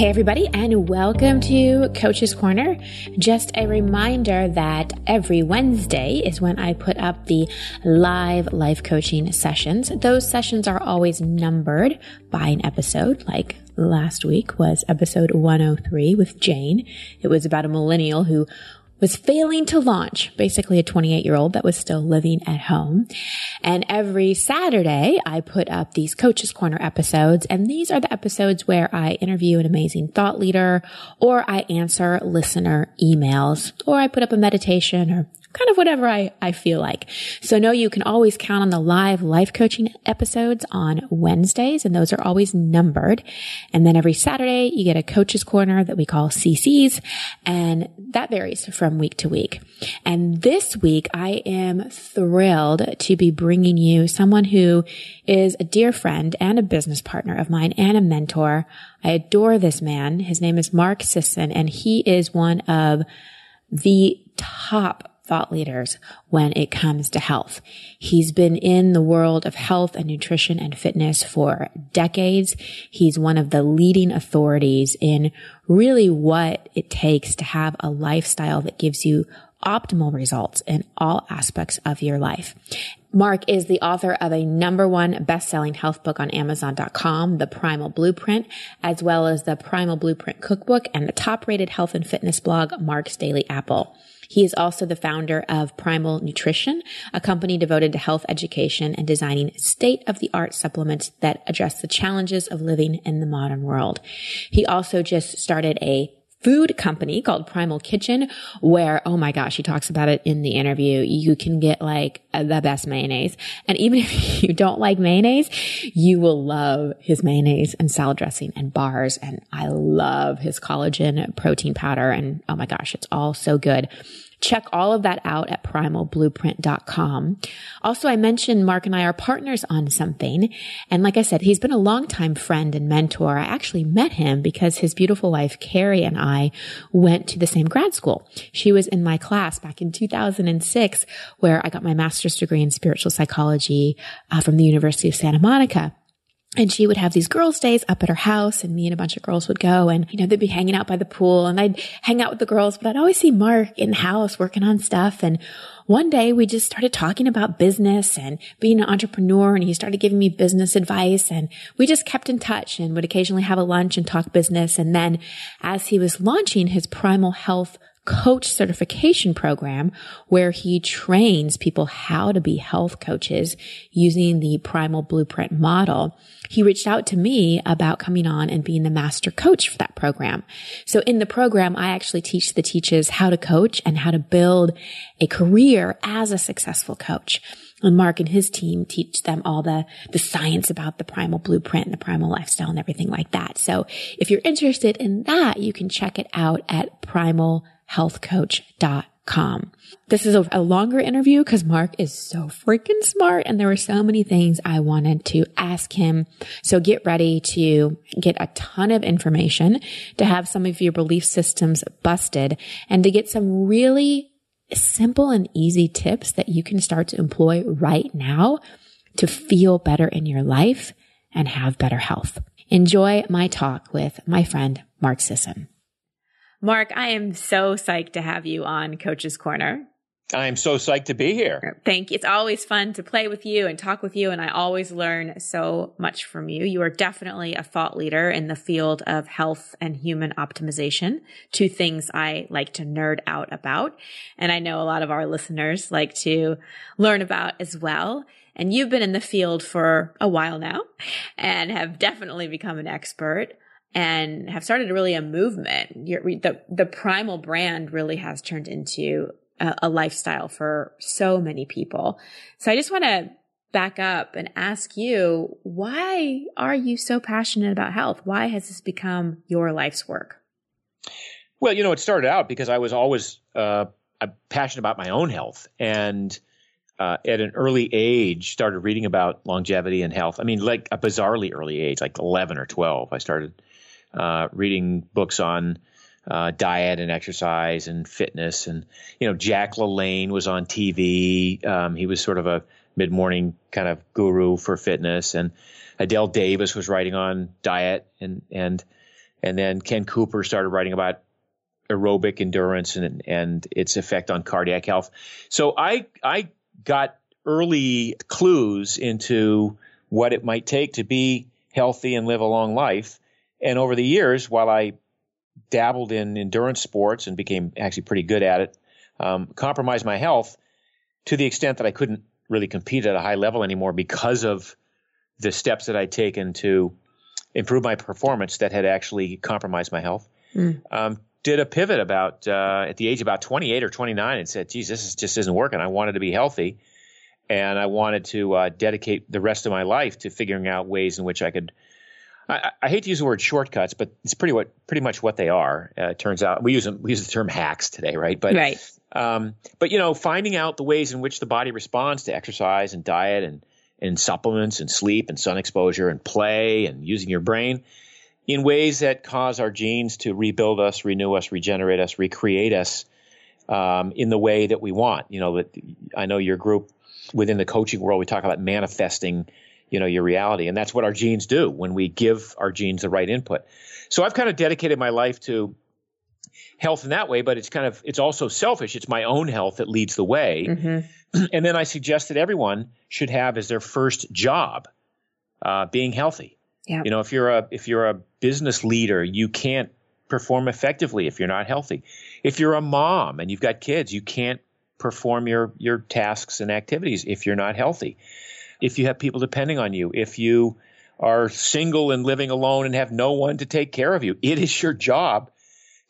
Hey, everybody, and welcome to Coach's Corner. Just a reminder that every Wednesday is when I put up the live life coaching sessions. Those sessions are always numbered by an episode, like last week was episode 103 with Jane. It was about a millennial who was failing to launch, basically a 28 year old that was still living at home. And every Saturday, I put up these Coaches Corner episodes. And these are the episodes where I interview an amazing thought leader or I answer listener emails or I put up a meditation or kind of whatever I, I feel like. So know you can always count on the live life coaching episodes on Wednesdays, and those are always numbered. And then every Saturday, you get a coach's corner that we call CCs, and that varies from week to week. And this week, I am thrilled to be bringing you someone who is a dear friend and a business partner of mine and a mentor. I adore this man. His name is Mark Sisson, and he is one of the top thought leaders when it comes to health. He's been in the world of health and nutrition and fitness for decades. He's one of the leading authorities in really what it takes to have a lifestyle that gives you optimal results in all aspects of your life. Mark is the author of a number one best-selling health book on Amazon.com, The Primal Blueprint, as well as the Primal Blueprint cookbook and the top-rated health and fitness blog, Mark's Daily Apple. He is also the founder of Primal Nutrition, a company devoted to health education and designing state of the art supplements that address the challenges of living in the modern world. He also just started a food company called Primal Kitchen, where, oh my gosh, he talks about it in the interview. You can get like the best mayonnaise. And even if you don't like mayonnaise, you will love his mayonnaise and salad dressing and bars. And I love his collagen protein powder. And oh my gosh, it's all so good. Check all of that out at primalblueprint.com. Also, I mentioned Mark and I are partners on something. And like I said, he's been a longtime friend and mentor. I actually met him because his beautiful wife, Carrie, and I went to the same grad school. She was in my class back in 2006, where I got my master's degree in spiritual psychology uh, from the University of Santa Monica. And she would have these girls' days up at her house and me and a bunch of girls would go and, you know, they'd be hanging out by the pool and I'd hang out with the girls, but I'd always see Mark in the house working on stuff. And one day we just started talking about business and being an entrepreneur and he started giving me business advice and we just kept in touch and would occasionally have a lunch and talk business. And then as he was launching his primal health coach certification program where he trains people how to be health coaches using the primal blueprint model. He reached out to me about coming on and being the master coach for that program. So in the program, I actually teach the teachers how to coach and how to build a career as a successful coach. And Mark and his team teach them all the, the science about the primal blueprint and the primal lifestyle and everything like that. So if you're interested in that, you can check it out at primal healthcoach.com. This is a, a longer interview because Mark is so freaking smart and there were so many things I wanted to ask him. So get ready to get a ton of information, to have some of your belief systems busted and to get some really simple and easy tips that you can start to employ right now to feel better in your life and have better health. Enjoy my talk with my friend Mark Sisson. Mark, I am so psyched to have you on Coach's Corner. I am so psyched to be here. Thank you. It's always fun to play with you and talk with you, and I always learn so much from you. You are definitely a thought leader in the field of health and human optimization, two things I like to nerd out about. And I know a lot of our listeners like to learn about as well. And you've been in the field for a while now and have definitely become an expert and have started really a movement. the, the primal brand really has turned into a, a lifestyle for so many people. So I just want to back up and ask you, why are you so passionate about health? Why has this become your life's work? Well, you know, it started out because I was always uh, passionate about my own health and uh, at an early age started reading about longevity and health. I mean, like a bizarrely early age, like 11 or 12, I started uh, reading books on uh, diet and exercise and fitness. And, you know, Jack LaLanne was on TV. Um, he was sort of a mid morning kind of guru for fitness. And Adelle Davis was writing on diet and, and, and then Ken Cooper started writing about aerobic endurance and and its effect on cardiac health. So I I got early clues into what it might take to be healthy and live a long life. And over the years, while I dabbled in endurance sports and became actually pretty good at it, um, compromised my health to the extent that I couldn't really compete at a high level anymore because of the steps that I'd taken to improve my performance that had actually compromised my health. Mm. Um, did a pivot about uh, at the age of about 28 or 29 and said, geez, this is, just isn't working. I wanted to be healthy. And I wanted to uh, dedicate the rest of my life to figuring out ways in which I could. I, I hate to use the word shortcuts, but it's pretty what pretty much what they are. Uh, it turns out we use them, we use the term hacks today, right? But right. Um, but you know, finding out the ways in which the body responds to exercise and diet and and supplements and sleep and sun exposure and play and using your brain in ways that cause our genes to rebuild us, renew us, regenerate us, recreate us um, in the way that we want. You know, that I know your group within the coaching world, we talk about manifesting, you know, your reality, and that's what our genes do when we give our genes the right input. So I've kind of dedicated my life to health in that way, but it's kind of it's also selfish. It's my own health that leads the way, mm-hmm. and then I suggest that everyone should have as their first job uh, being healthy. Yeah. You know, if you're a if you're a business leader, you can't perform effectively if you're not healthy. If you're a mom and you've got kids, you can't perform your your tasks and activities if you're not healthy. If you have people depending on you, if you are single and living alone and have no one to take care of you, it is your job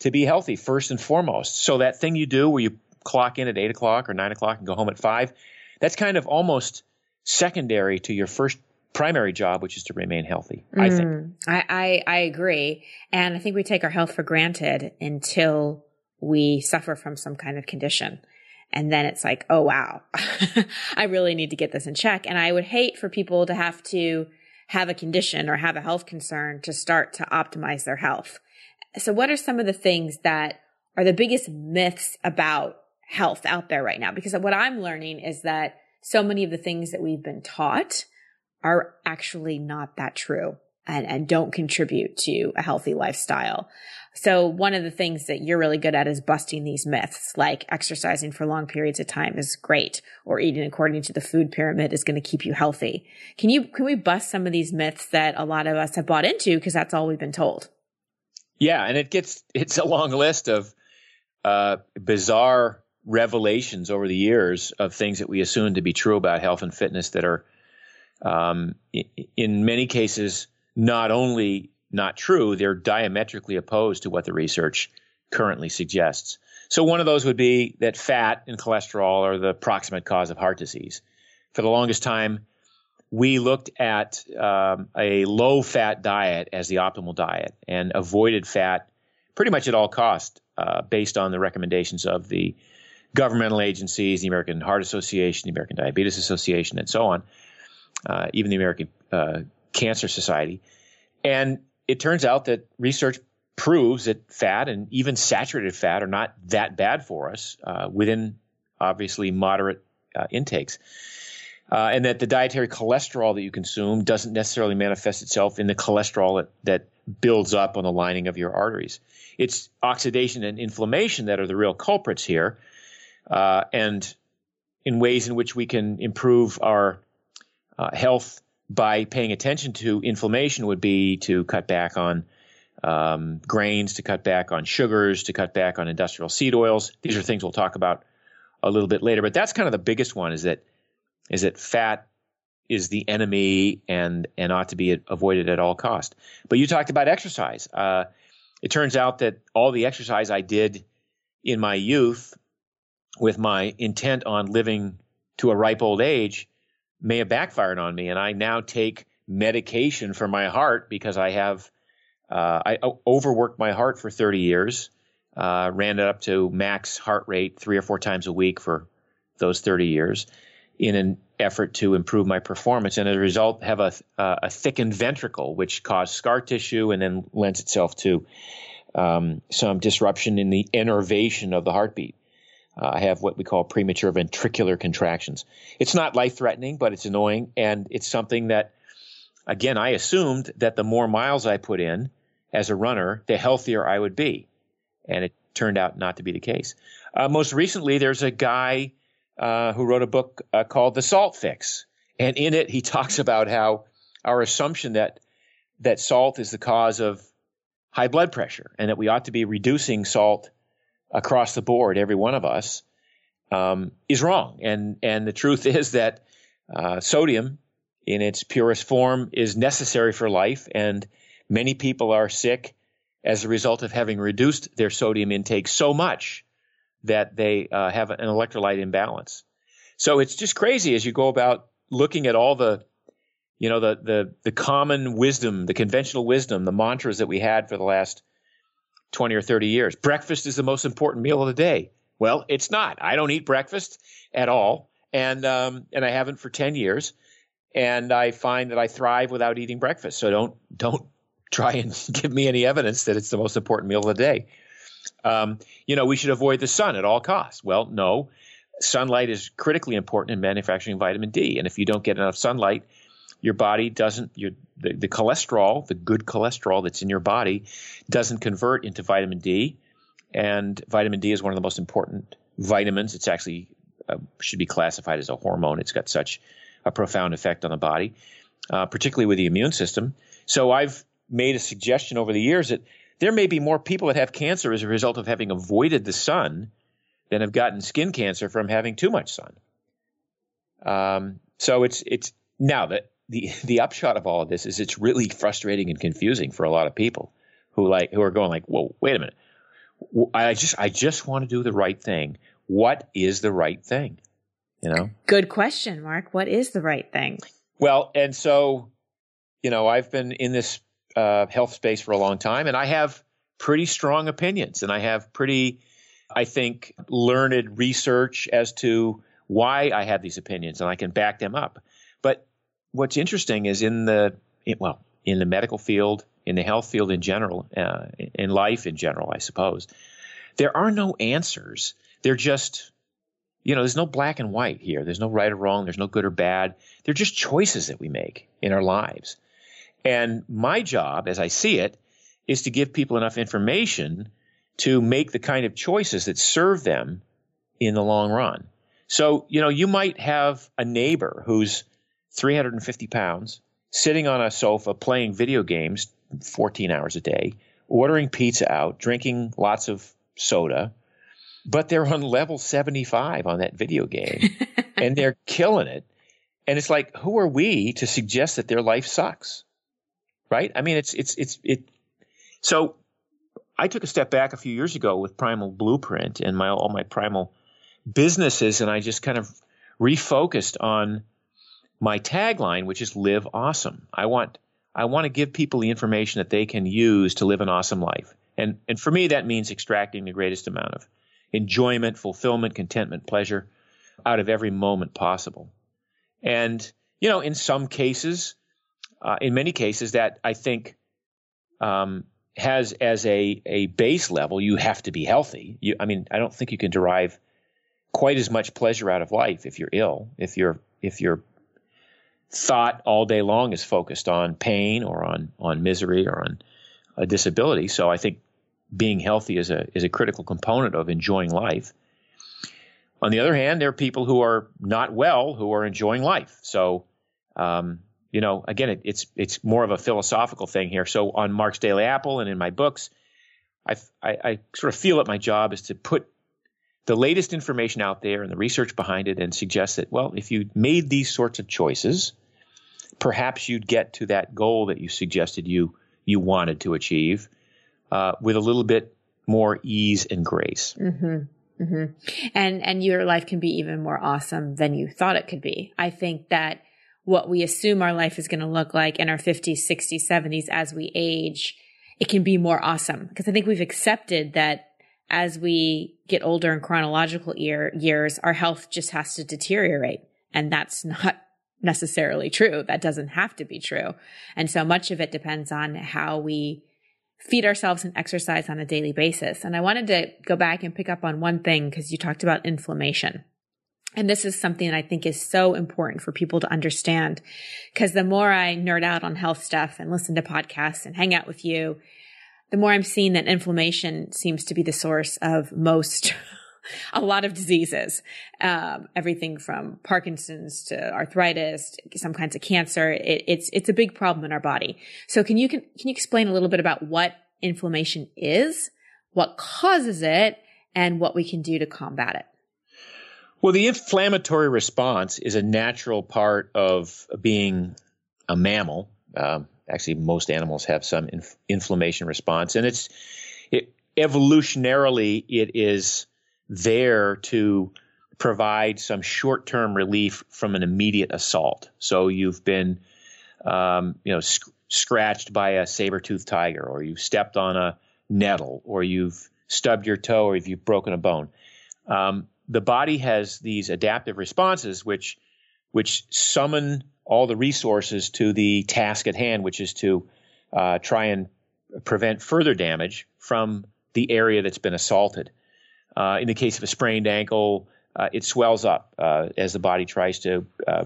to be healthy first and foremost. So that thing you do where you clock in at eight o'clock or nine o'clock and go home at five, that's kind of almost secondary to your first primary job, which is to remain healthy. Mm, I think. I, I, I agree, and I think we take our health for granted until we suffer from some kind of condition. And then it's like, oh wow, I really need to get this in check. And I would hate for people to have to have a condition or have a health concern to start to optimize their health. So what are some of the things that are the biggest myths about health out there right now? Because what I'm learning is that so many of the things that we've been taught are actually not that true and, and don't contribute to a healthy lifestyle. So one of the things that you're really good at is busting these myths, like exercising for long periods of time is great, or eating according to the food pyramid is going to keep you healthy. Can you, can we bust some of these myths that a lot of us have bought into because that's all we've been told? Yeah. And it gets, it's a long list of, uh, bizarre revelations over the years of things that we assume to be true about health and fitness that are um, in many cases, not only not true, they're diametrically opposed to what the research currently suggests. So one of those would be that fat and cholesterol are the proximate cause of heart disease. For the longest time, we looked at um, a low fat diet as the optimal diet and avoided fat pretty much at all cost uh, based on the recommendations of the governmental agencies, the American Heart Association, the American Diabetes Association, and so on uh, even the American uh, Cancer Society. And it turns out that research proves that fat and even saturated fat are not that bad for us uh, within obviously moderate uh, intakes. Uh, and that the dietary cholesterol that you consume doesn't necessarily manifest itself in the cholesterol that, that builds up on the lining of your arteries. It's oxidation and inflammation that are the real culprits here. Uh, and in ways in which we can improve our uh, health by paying attention to inflammation would be to cut back on um, grains, to cut back on sugars, to cut back on industrial seed oils. These are things we'll talk about a little bit later, but that's kind of the biggest one is that is that fat is the enemy and and ought to be avoided at all cost. But you talked about exercise. Uh, it turns out that all the exercise I did in my youth with my intent on living to a ripe old age may have backfired on me. And I now take medication for my heart because I have uh, I overworked my heart for 30 years, uh, ran it up to max heart rate three or four times a week for those 30 years in an effort to improve my performance. And as a result, have a, uh, a thickened ventricle, which caused scar tissue and then lends itself to um, some disruption in the innervation of the heartbeat. Uh, I have what we call premature ventricular contractions. It's not life threatening, but it's annoying. And it's something that, again, I assumed that the more miles I put in as a runner, the healthier I would be. And it turned out not to be the case. Uh, most recently, there's a guy uh, who wrote a book uh, called The Salt Fix. And in it, he talks about how our assumption that that salt is the cause of high blood pressure and that we ought to be reducing salt across the board, every one of us, um, is wrong. And and the truth is that uh, sodium, in its purest form, is necessary for life, and many people are sick as a result of having reduced their sodium intake so much that they uh, have an electrolyte imbalance. So it's just crazy as you go about looking at all the you know the the the common wisdom, the conventional wisdom, the mantras that we had for the last 20 or 30 years. Breakfast is the most important meal of the day. Well, it's not. I don't eat breakfast at all, and um, and I haven't for 10 years, and I find that I thrive without eating breakfast. So don't don't try and give me any evidence that it's the most important meal of the day. Um, you know, we should avoid the sun at all costs. Well, no. Sunlight is critically important in manufacturing vitamin D, and if you don't get enough sunlight, your body doesn't your the, the cholesterol, the good cholesterol that's in your body, doesn't convert into vitamin D, and vitamin D is one of the most important vitamins. It's actually uh, should be classified as a hormone. It's got such a profound effect on the body, uh, particularly with the immune system. So I've made a suggestion over the years that there may be more people that have cancer as a result of having avoided the sun than have gotten skin cancer from having too much sun. Um, so it's it's now that the the upshot of all of this is it's really frustrating and confusing for a lot of people who like who are going like, "Whoa, wait a minute! I just I just want to do the right thing. What is the right thing?" You know. Good question, Mark. What is the right thing? Well, and so, you know, I've been in this uh, health space for a long time, and I have pretty strong opinions, and I have pretty, I think, learned research as to why I have these opinions, and I can back them up. What's interesting is in the well in the medical field, in the health field in general, uh, in life in general, I suppose, there are no answers. They're just you know, there's no black and white here. There's no right or wrong. There's no good or bad. They're just choices that we make in our lives. And my job, as I see it, is to give people enough information to make the kind of choices that serve them in the long run. So, you know, you might have a neighbor who's 350 pounds, sitting on a sofa playing video games 14 hours a day, ordering pizza out, drinking lots of soda, but they're on level 75 on that video game and they're killing it. And it's like, who are we to suggest that their life sucks? Right? I mean, it's, it's, it's, it. So I took a step back a few years ago with Primal Blueprint and my, all my primal businesses, and I just kind of refocused on my tagline, which is live awesome. I want I want to give people the information that they can use to live an awesome life. And and for me that means extracting the greatest amount of enjoyment, fulfillment, contentment, pleasure out of every moment possible. And you know, in some cases, uh, in many cases, that I think um, has as a a base level, you have to be healthy. You, I mean, I don't think you can derive quite as much pleasure out of life if you're ill, if you're if you're thought all day long is focused on pain or on on misery or on a disability. So I think being healthy is a is a critical component of enjoying life. On the other hand, there are people who are not well who are enjoying life. So, um, you know, again, it, it's it's more of a philosophical thing here. So on Mark's Daily Apple and in my books, I, I, I sort of feel that my job is to put the latest information out there and the research behind it and suggest that well, if you made these sorts of choices, perhaps you'd get to that goal that you suggested you you wanted to achieve uh, with a little bit more ease and grace. Mm-hmm. Mm-hmm. And and your life can be even more awesome than you thought it could be. I think that what we assume our life is going to look like in our 50s, 60s, 70s as we age, it can be more awesome because I think we've accepted that as we get older in chronological year, years, our health just has to deteriorate. And that's not necessarily true. That doesn't have to be true. And so much of it depends on how we feed ourselves and exercise on a daily basis. And I wanted to go back and pick up on one thing because you talked about inflammation. And this is something that I think is so important for people to understand because the more I nerd out on health stuff and listen to podcasts and hang out with you, the more I'm seeing that inflammation seems to be the source of most, a lot of diseases, um, everything from Parkinson's to arthritis, some kinds of cancer. It, it's it's a big problem in our body. So can you can, can you explain a little bit about what inflammation is, what causes it, and what we can do to combat it? Well, the inflammatory response is a natural part of being a mammal. Um, actually, most animals have some inf- inflammation response, and it's it, evolutionarily it is there to provide some short-term relief from an immediate assault. So you've been, um, you know, sc- scratched by a saber-toothed tiger, or you've stepped on a nettle, or you've stubbed your toe, or you've broken a bone. Um, the body has these adaptive responses which which summon all the resources to the task at hand, which is to uh, try and prevent further damage from the area that's been assaulted. Uh, in the case of a sprained ankle, uh, it swells up uh, as the body tries to uh,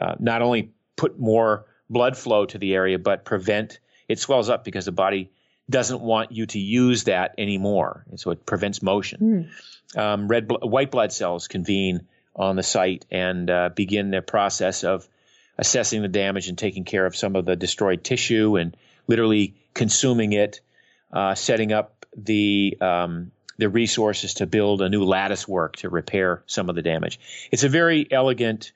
uh, not only put more blood flow to the area, but prevent it swells up because the body doesn't want you to use that anymore, and so it prevents motion. Mm um, red bl- white blood cells convene on the site and uh, begin their process of assessing the damage and taking care of some of the destroyed tissue and literally consuming it, uh, setting up the um, the resources to build a new lattice work to repair some of the damage. It's a very elegant,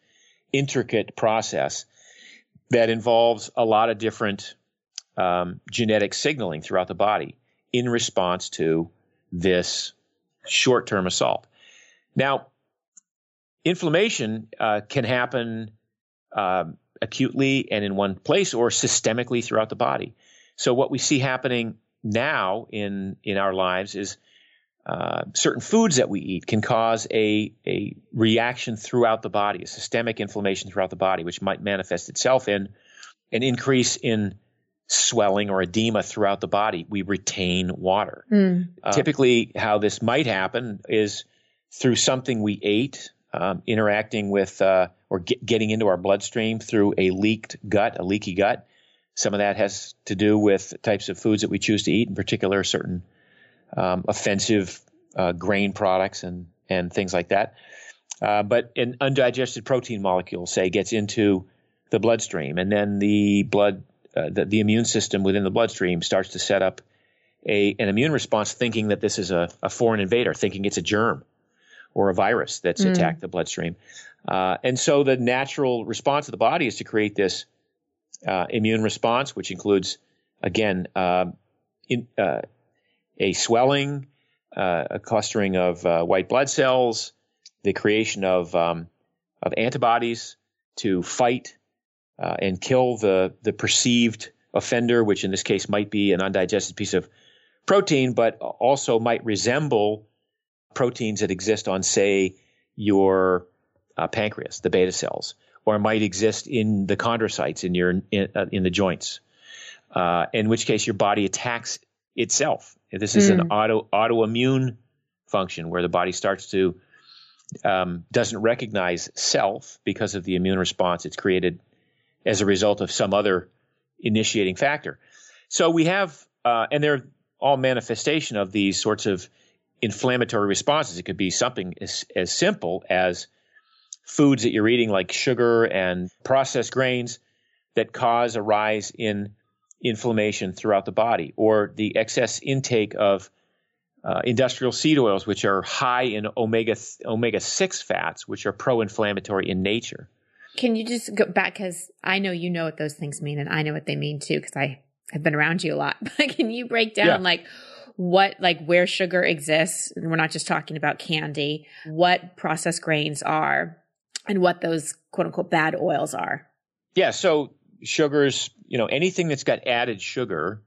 intricate process that involves a lot of different um, genetic signaling throughout the body in response to this short term assault. Now, inflammation uh, can happen uh, acutely and in one place or systemically throughout the body. So, what we see happening now in, in our lives is uh, certain foods that we eat can cause a, a reaction throughout the body, a systemic inflammation throughout the body, which might manifest itself in an increase in swelling or edema throughout the body, we retain water. Mm. Uh, typically, how this might happen is through something we ate, um, interacting with uh, or get, getting into our bloodstream through a leaked gut, a leaky gut. Some of that has to do with types of foods that we choose to eat, in particular, certain um, offensive uh, grain products and and things like that. Uh, but an undigested protein molecule, say, gets into the bloodstream, and then the blood uh, the, the, immune system within the bloodstream starts to set up a, an immune response thinking that this is a, a foreign invader, thinking it's a germ or a virus that's mm. attacked the bloodstream. Uh, and so the natural response of the body is to create this uh, immune response, which includes, again, uh, in, uh, a swelling, uh, a clustering of white blood cells, the creation of um, of antibodies to fight uh, and kill the the perceived offender, which in this case might be an undigested piece of protein, but also might resemble proteins that exist on, say, your uh, pancreas, the beta cells, or might exist in the chondrocytes in your in, uh, in the joints. Uh, in which case, your body attacks itself. This is mm. an hmm. auto autoimmune function where the body starts to um, doesn't recognize self because of the immune response it's created as a result of some other initiating factor. So we have, uh, and they're all manifestation of these sorts of inflammatory responses. It could be something as, as simple as foods that you're eating, like sugar and processed grains, that cause a rise in inflammation throughout the body, or the excess intake of uh, industrial seed oils, which are high in omega omega six fats, which are pro-inflammatory in nature. Can you just go back? Because I know you know what those things mean, and I know what they mean too, because I have been around you a lot. But can you break down yeah. like what, like where sugar exists? And we're not just talking about candy, what processed grains are, and what those quote unquote bad oils are. Yeah. So sugars, you know, anything that's got added sugar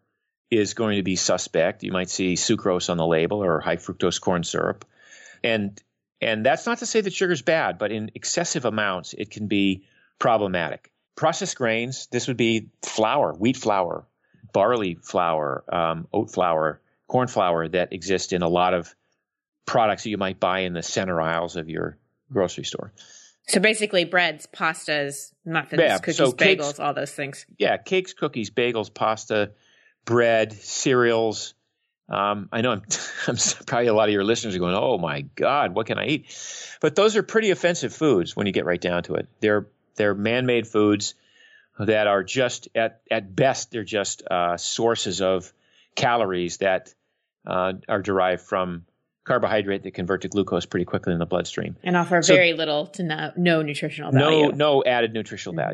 is going to be suspect. You might see sucrose on the label or high fructose corn syrup. And and that's not to say that sugar's bad, but in excessive amounts, it can be problematic. Processed grains, this would be flour, wheat flour, barley flour, um, oat flour, corn flour that exist in a lot of products that you might buy in the center aisles of your grocery store. So basically, breads, pastas, muffins, yeah, cookies, so bagels, cakes, all those things. Yeah, cakes, cookies, bagels, pasta, bread, cereals. Um, I know I'm, I'm probably a lot of your listeners are going, "Oh my God, what can I eat?" But those are pretty offensive foods when you get right down to it. They're they're man-made foods that are just at at best they're just uh, sources of calories that uh, are derived from carbohydrate that convert to glucose pretty quickly in the bloodstream and offer so, very little to no, no nutritional value. No, no added nutritional mm-hmm.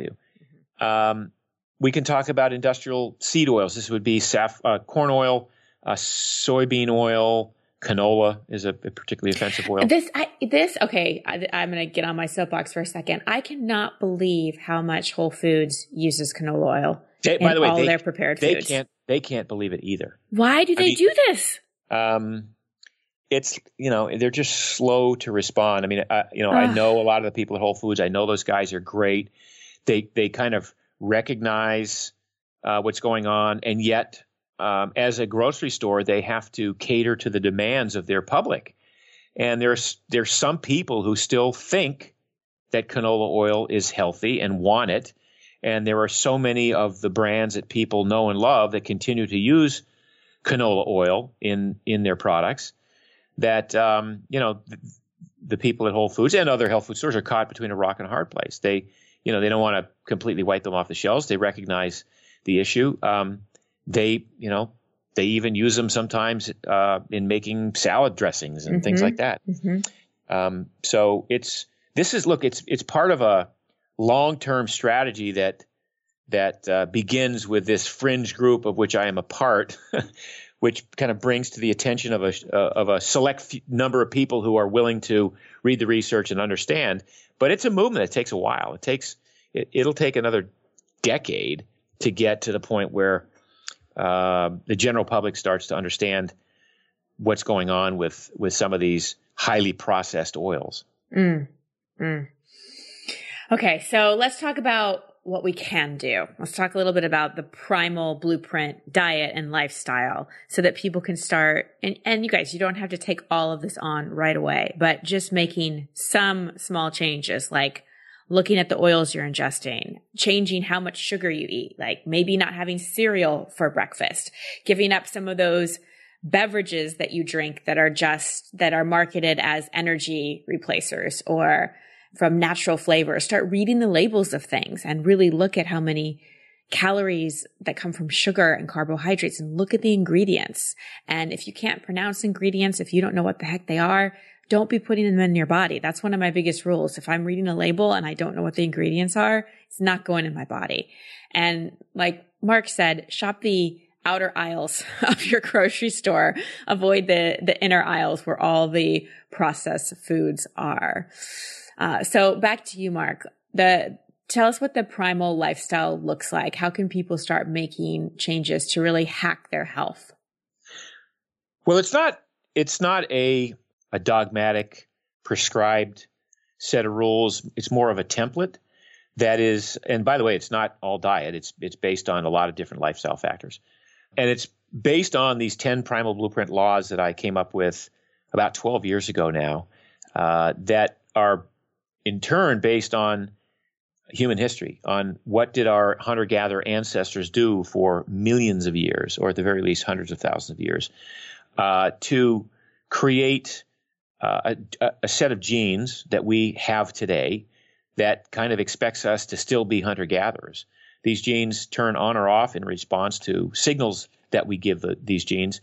value. Um, we can talk about industrial seed oils. This would be saf- uh, corn oil, uh, soybean oil, canola is a, a, particularly offensive oil. This, I, this, okay. I, am going to get on my soapbox for a second. I cannot believe how much Whole Foods uses canola oil. They, by the way, all they, their prepared they foods. can't. They can't believe it either. Why do they I mean, do this? Um, it's you know they're just slow to respond. I mean, I, you know, Ugh. I know a lot of the people at Whole Foods. I know those guys are great. They they kind of recognize uh, what's going on, and yet, um, as a grocery store, they have to cater to the demands of their public. And there's there's some people who still think that canola oil is healthy and want it, and there are so many of the brands that people know and love that continue to use canola oil in in their products that um, you know the, the, people at Whole Foods and other health food stores are caught between a rock and a hard place. They you know they don't want to completely wipe them off the shelves. They recognize the issue. Um, they you know they even use them sometimes uh, in making salad dressings and mm-hmm. things like that. Mm-hmm. Um, so it's this is look it's it's part of a long term strategy that that uh, begins with this fringe group of which I am a part, which kind of brings to the attention of a uh, of a select number of people who are willing to read the research and understand. But it's a movement that takes a while. It takes it, it'll take another decade to get to the point where uh, the general public starts to understand what's going on with with some of these highly processed oils. Mm. Mm. Okay, so let's talk about what we can do. Let's talk a little bit about the primal blueprint diet and lifestyle so that people can start and, and you guys, you don't have to take all of this on right away, but just making some small changes like looking at the oils you're ingesting, changing how much sugar you eat, like maybe not having cereal for breakfast, giving up some of those beverages that you drink that are just, that are marketed as energy replacers or from natural flavors. Start reading the labels of things and really look at how many calories that come from sugar and carbohydrates and look at the ingredients. And if you can't pronounce ingredients, if you don't know what the heck they are, don't be putting them in your body. That's one of my biggest rules. If I'm reading a label and I don't know what the ingredients are, it's not going in my body. And like Mark said, shop the outer aisles of your grocery store. Avoid the, the inner aisles where all the processed foods are. Uh, so back to you, Mark. The tell us what the primal lifestyle looks like. How can people start making changes to really hack their health? Well, it's not it's not a a dogmatic prescribed set of rules. It's more of a template that is and by the way, it's not all diet. It's it's based on a lot of different lifestyle factors. And it's based on these 10 primal blueprint laws that I came up with about 12 years ago now uh, that are in turn based on human history, on what did our hunter gatherer ancestors do for millions of years, or at the very least hundreds of thousands of years, uh, to create uh, a, a, set of genes that we have today that kind of expects us to still be hunter gatherers. These genes turn on or off in response to signals that we give the, these genes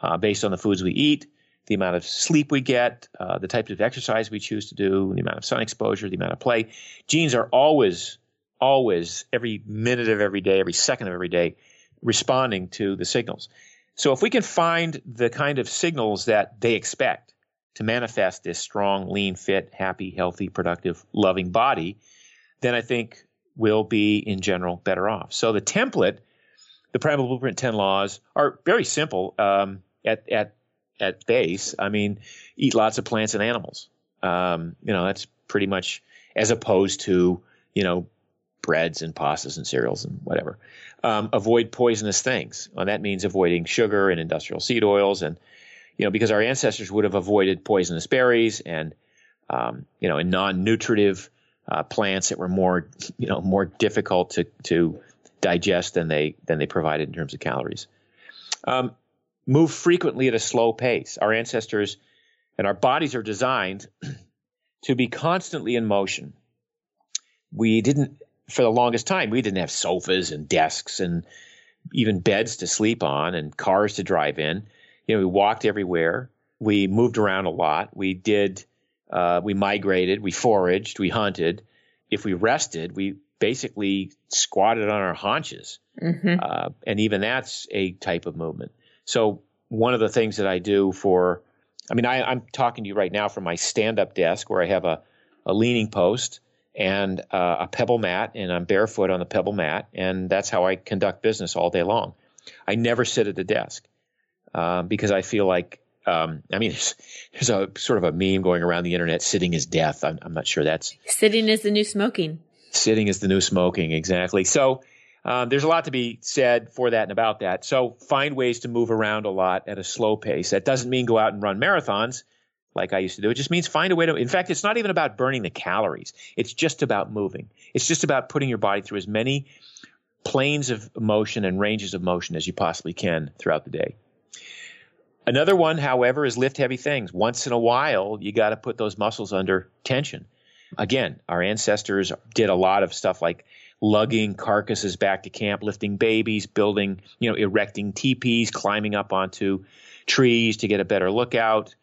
uh, based on the foods we eat, the amount of sleep we get, uh, the types of exercise we choose to do, the amount of sun exposure, the amount of play. Genes are always, always, every minute of every day, every second of every day, responding to the signals. So if we can find the kind of signals that they expect to manifest this strong, lean, fit, happy, healthy, productive, loving body, then I think we'll be in general better off. So the template, the Primal Blueprint 10 laws are very simple um, at, at at base, I mean, eat lots of plants and animals. Um, you know, that's pretty much as opposed to, you know, breads and pastas and cereals and whatever. Um, avoid poisonous things. Well, that means avoiding sugar and industrial seed oils. And, you know, because our ancestors would have avoided poisonous berries and, um, you know, and non-nutritive uh, plants that were more, you know, more difficult to, to digest than they, than they provided in terms of calories. Um, move frequently at a slow pace. Our ancestors and our bodies are designed to be constantly in motion. We didn't, for the longest time, we didn't have sofas and desks and even beds to sleep on and cars to drive in. You know, we walked everywhere. We moved around a lot. We did, uh, we migrated, we foraged, we hunted. If we rested, we basically squatted on our haunches. Mm-hmm. Uh, and even that's a type of movement. So one of the things that I do for, I mean, I, am talking to you right now from my stand-up desk where I have a, a leaning post and uh, a pebble mat, and I'm barefoot on the pebble mat, and that's how I conduct business all day long. I never sit at the desk um, because I feel like, um, I mean, there's, there's, a sort of a meme going around the internet: "Sitting is death." I'm, I'm not sure that's sitting is the new smoking. Sitting is the new smoking, exactly. So um, there's a lot to be said for that and about that. So find ways to move around a lot at a slow pace. That doesn't mean go out and run marathons like I used to do. It just means find a way to. In fact, it's not even about burning the calories. It's just about moving. It's just about putting your body through as many planes of motion and ranges of motion as you possibly can throughout the day. Another one, however, is lift heavy things. Once in a while, you got to put those muscles under tension. Again, our ancestors did a lot of stuff like lugging carcasses back to camp, lifting babies, building, you know, erecting teepees, climbing up onto trees to get a better lookout,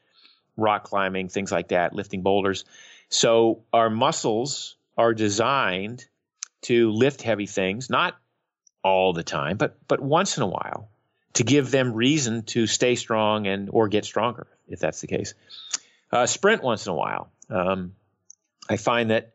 rock climbing, things like that, lifting boulders. So our muscles are designed to lift heavy things, not all the time, but but once in a while to give them reason to stay strong and or get stronger if that's the case. Uh, sprint once in a while. Um, I find that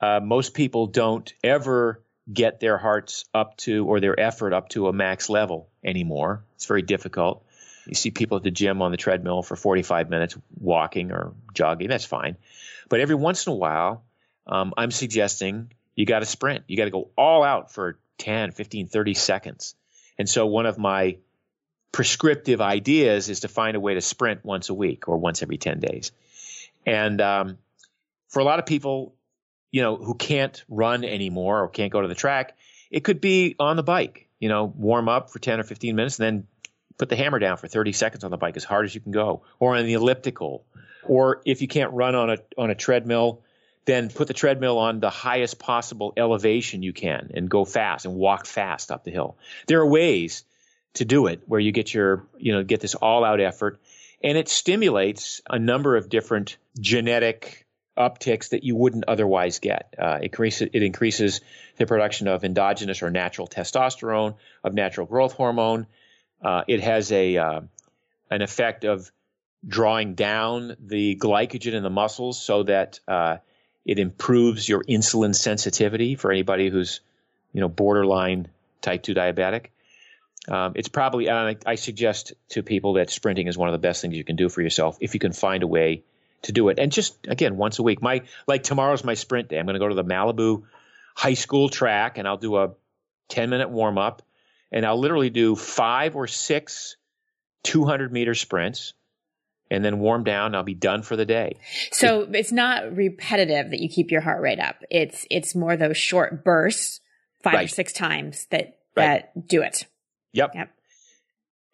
uh, most people don't ever get their hearts up to or their effort up to a max level anymore. It's very difficult. You see people at the gym on the treadmill for 45 minutes walking or jogging. That's fine. But every once in a while, um, I'm suggesting you got to sprint. You got to go all out for 10, 15, 30 seconds. And so one of my prescriptive ideas is to find a way to sprint once a week or once every 10 days. And um, for a lot of people, you know, who can't run anymore or can't go to the track, it could be on the bike, you know, warm up for 10 or 15 minutes and then put the hammer down for 30 seconds on the bike as hard as you can go or on the elliptical. Or if you can't run on a, on a treadmill, then put the treadmill on the highest possible elevation you can and go fast and walk fast up the hill. There are ways to do it where you get your, you know, get this all out effort and it stimulates a number of different genetic upticks that you wouldn't otherwise get. Uh, it, increases, it increases the production of endogenous or natural testosterone, of natural growth hormone. Uh, it has a uh, an effect of drawing down the glycogen in the muscles so that uh, it improves your insulin sensitivity for anybody who's you know borderline type 2 diabetic. Um, it's probably, I, I suggest to people that sprinting is one of the best things you can do for yourself if you can find a way to do it. And just again, once a week. My like tomorrow's my sprint day. I'm going to go to the Malibu high school track and I'll do a 10 minute warm up and I'll literally do five or six 200 meter sprints and then warm down. I'll be done for the day. So it, it's not repetitive that you keep your heart rate up. It's, it's more those short bursts five right. or six times that, right. that do it. Yep. Yep.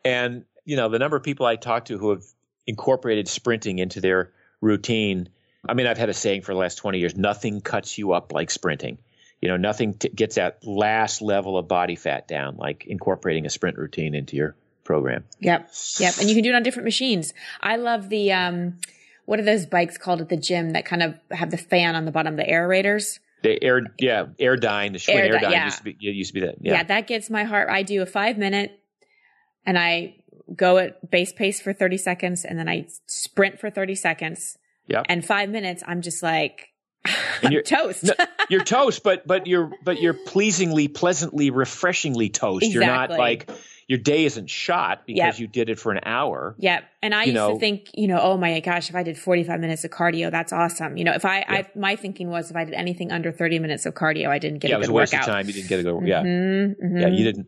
And, you know, the number of people I talk to who have incorporated sprinting into their routine. I mean, I've had a saying for the last 20 years nothing cuts you up like sprinting. You know, nothing t- gets that last level of body fat down like incorporating a sprint routine into your program. Yep. Yep. And you can do it on different machines. I love the, um, what are those bikes called at the gym that kind of have the fan on the bottom, the aerators? The air, yeah, Airdyne, the Schwinn Airdyne, Airdyne yeah. used to be, used to be that. Yeah. yeah, that gets my heart. I do a five minute and I go at base pace for 30 seconds and then I sprint for 30 seconds. Yeah. And five minutes, I'm just like, and you're toast. no, you're toast, but but you're but you're pleasingly, pleasantly, refreshingly toast. Exactly. You're not like your day isn't shot because yep. you did it for an hour. Yep. And I used know, to think, you know, oh my gosh, if I did 45 minutes of cardio, that's awesome. You know, if I, yeah. I my thinking was if I did anything under 30 minutes of cardio, I didn't get yeah, a good it was a waste of time. You didn't get a good, yeah. Mm-hmm, mm-hmm. Yeah. You didn't,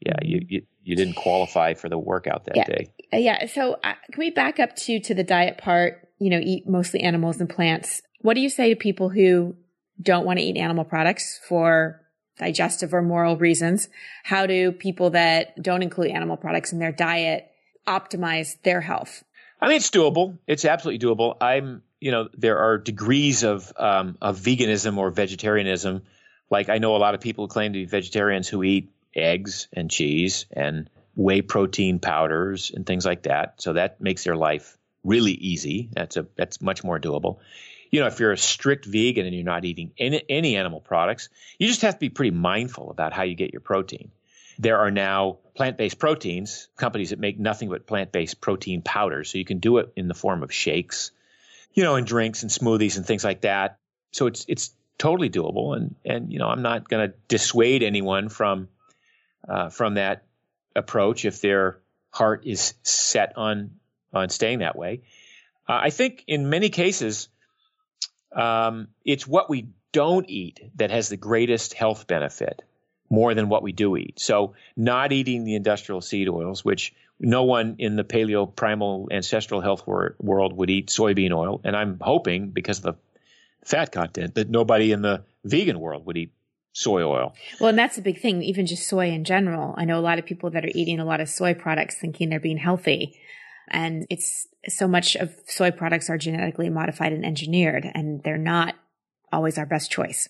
yeah, you, you, you didn't qualify for the workout that yeah. day. Uh, yeah. So uh, can we back up to to the diet part? You know, eat mostly animals and plants. What do you say to people who don't want to eat animal products for digestive or moral reasons, how do people that don't include animal products in their diet optimize their health? I mean, it's doable. It's absolutely doable. I'm, you know, there are degrees of um, of veganism or vegetarianism. Like I know a lot of people who claim to be vegetarians who eat eggs and cheese and whey protein powders and things like that. So that makes their life really easy. That's a that's much more doable. You know, if you're a strict vegan and you're not eating any, any animal products, you just have to be pretty mindful about how you get your protein. There are now plant-based proteins, companies that make nothing but plant-based protein powders. So you can do it in the form of shakes, you know, and drinks and smoothies and things like that. So it's it's totally doable. And and you know, I'm not going to dissuade anyone from uh, from that approach if their heart is set on on staying that way. Uh, I think in many cases, um, it's what we don't eat that has the greatest health benefit more than what we do eat. So, not eating the industrial seed oils, which no one in the paleo primal ancestral health wor- world would eat soybean oil. And I'm hoping because of the fat content that nobody in the vegan world would eat soy oil. Well, and that's a big thing, even just soy in general. I know a lot of people that are eating a lot of soy products thinking they're being healthy. And it's so much of soy products are genetically modified and engineered, and they're not always our best choice.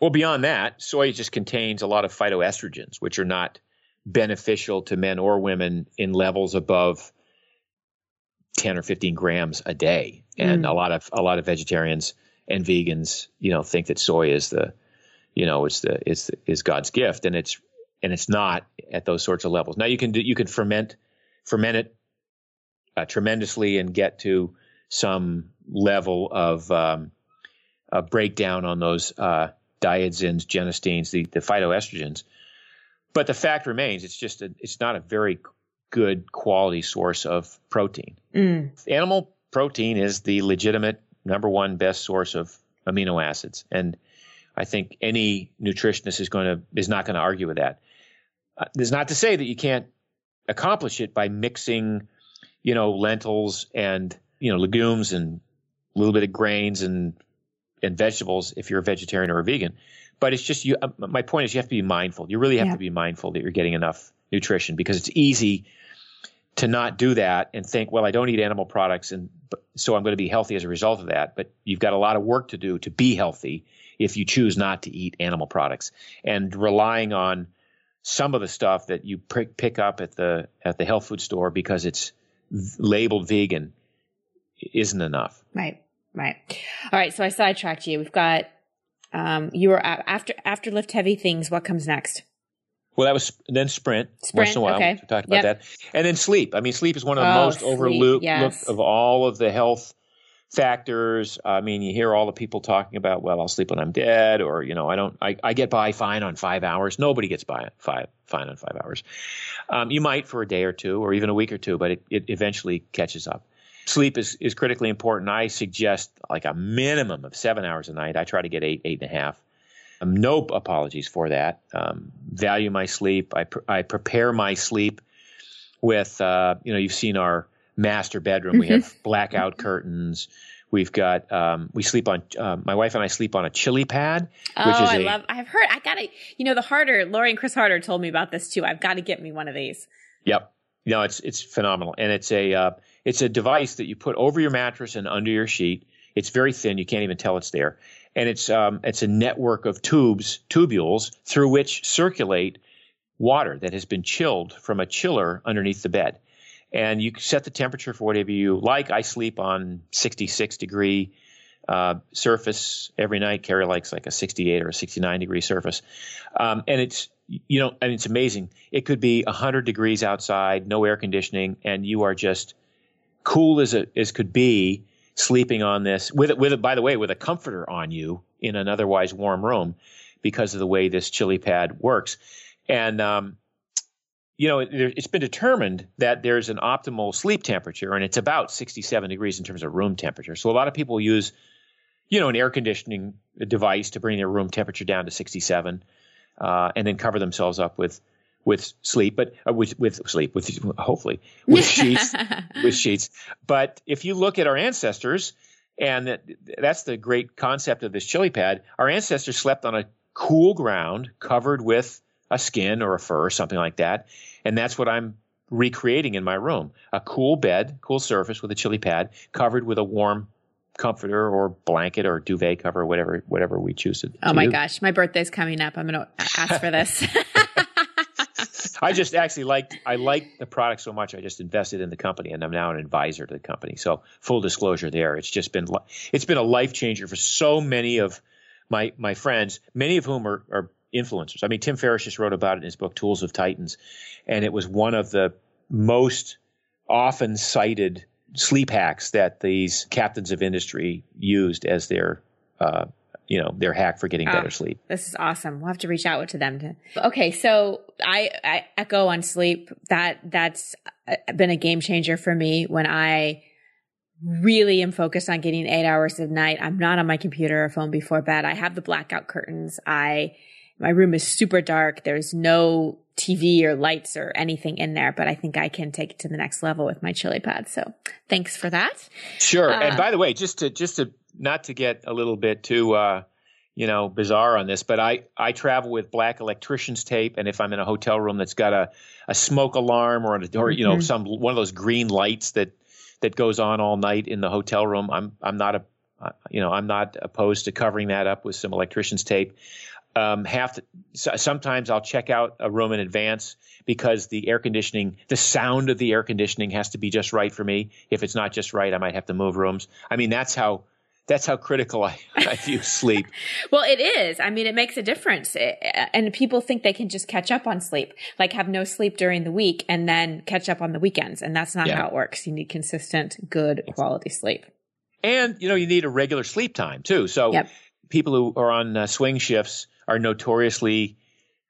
Well, beyond that, soy just contains a lot of phytoestrogens, which are not beneficial to men or women in levels above 10 or 15 grams a day. And mm. a lot of a lot of vegetarians and vegans, you know, think that soy is the, you know, it's the it's is God's gift, and it's and it's not at those sorts of levels. Now you can do you can ferment ferment it uh, tremendously and get to some level of um, a breakdown on those uh, daidzeins, genisteins, the, the phytoestrogens. But the fact remains, it's just a, it's not a very good quality source of protein. Mm. Animal protein is the legitimate number one best source of amino acids, and I think any nutritionist is going to is not going to argue with that. Uh, there's not to say that you can't accomplish it by mixing you know, lentils and, you know, legumes and a little bit of grains and, and vegetables if you're a vegetarian or a vegan. But it's just you, uh, my point is you have to be mindful. You really have yeah. to be mindful that you're getting enough nutrition because it's easy to not do that and think, well, I don't eat animal products and so I'm going to be healthy as a result of that. But you've got a lot of work to do to be healthy if you choose not to eat animal products and relying on some of the stuff that you pick up at the at the health food store because it's labeled vegan isn't enough. Right. Right. All right. So I sidetracked you. We've got, um, you were after, after lift heavy things. What comes next? Well, that was then sprint, sprint once in a while. Okay. We talked about yep. that. And then sleep. I mean, sleep is one of the oh, most overlooked yes. of all of the health factors. I mean, you hear all the people talking about, well, I'll sleep when I'm dead, or you know, I don't, I, I get by fine on five hours. Nobody gets by five fine on five hours. Um, you might for a day or two, or even a week or two, but it, it eventually catches up. Sleep is is critically important. I suggest like a minimum of seven hours a night. I try to get eight, eight and a half. Um, no apologies for that. Um, value my sleep. I pr- I prepare my sleep with uh, you know you've seen our master bedroom. Mm-hmm. We have blackout curtains. We've got um, we sleep on uh, my wife and I sleep on a chili pad. Oh, which is I a, love. I've heard. I gotta. You know, the Harder Lori and Chris Harder told me about this too. I've got to get me one of these. Yep. No, it's it's phenomenal, and it's a uh, it's a device that you put over your mattress and under your sheet. It's very thin; you can't even tell it's there, and it's um, it's a network of tubes, tubules through which circulate water that has been chilled from a chiller underneath the bed and you set the temperature for whatever you like. I sleep on 66 degree uh, surface every night. Carrie likes like a 68 or a 69 degree surface, um, and it's you know, and it's amazing. It could be 100 degrees outside, no air conditioning, and you are just cool as it as could be sleeping on this with with by the way with a comforter on you in an otherwise warm room because of the way this chili pad works and um, you know, it's been determined that there's an optimal sleep temperature, and it's about 67 degrees in terms of room temperature. So a lot of people use, you know, an air conditioning device to bring their room temperature down to 67, uh, and then cover themselves up with with sleep, but uh, with with sleep, with hopefully with sheets, with sheets. But if you look at our ancestors, and that, that's the great concept of this chili pad, our ancestors slept on a cool ground covered with a skin or a fur or something like that. And that's what I'm recreating in my room. A cool bed, cool surface with a chili pad covered with a warm comforter or blanket or duvet cover, whatever whatever we choose to. Oh my gosh, my birthday's coming up. I'm going to ask for this. I just actually liked I like the product so much I just invested in the company and I'm now an advisor to the company. So full disclosure there, it's just been it's been a life changer for so many of my my friends, many of whom are, are influencers. I mean, Tim Ferriss just wrote about it in his book Tools of Titans, and it was one of the most often cited sleep hacks that these captains of industry used as their uh, you know their hack for getting better ah, sleep. This is awesome. We'll have to reach out to them. To, okay, so I, I echo on sleep. That that's been a game changer for me when I really am focused on getting eight hours of night. I'm not on my computer or phone before bed. I have the blackout curtains. I my room is super dark. There's no TV or lights or anything in there, but I think I can take it to the next level with my chili pad. So thanks for that. Sure. Uh, and by the way, just to just to not to get a little bit too uh, you know bizarre on this, but I I travel with black electrician's tape, and if I'm in a hotel room that's got a a smoke alarm or a, or you know mm-hmm. some one of those green lights that that goes on all night in the hotel room, I'm I'm not a you know I'm not opposed to covering that up with some electrician's tape um, have to, sometimes I'll check out a room in advance because the air conditioning, the sound of the air conditioning has to be just right for me. If it's not just right, I might have to move rooms. I mean, that's how that's how critical I, I view sleep. well, it is. I mean, it makes a difference. It, and people think they can just catch up on sleep, like have no sleep during the week and then catch up on the weekends. And that's not yeah. how it works. You need consistent, good quality sleep. And, you know, you need a regular sleep time too. So yep. people who are on uh, swing shifts, are notoriously,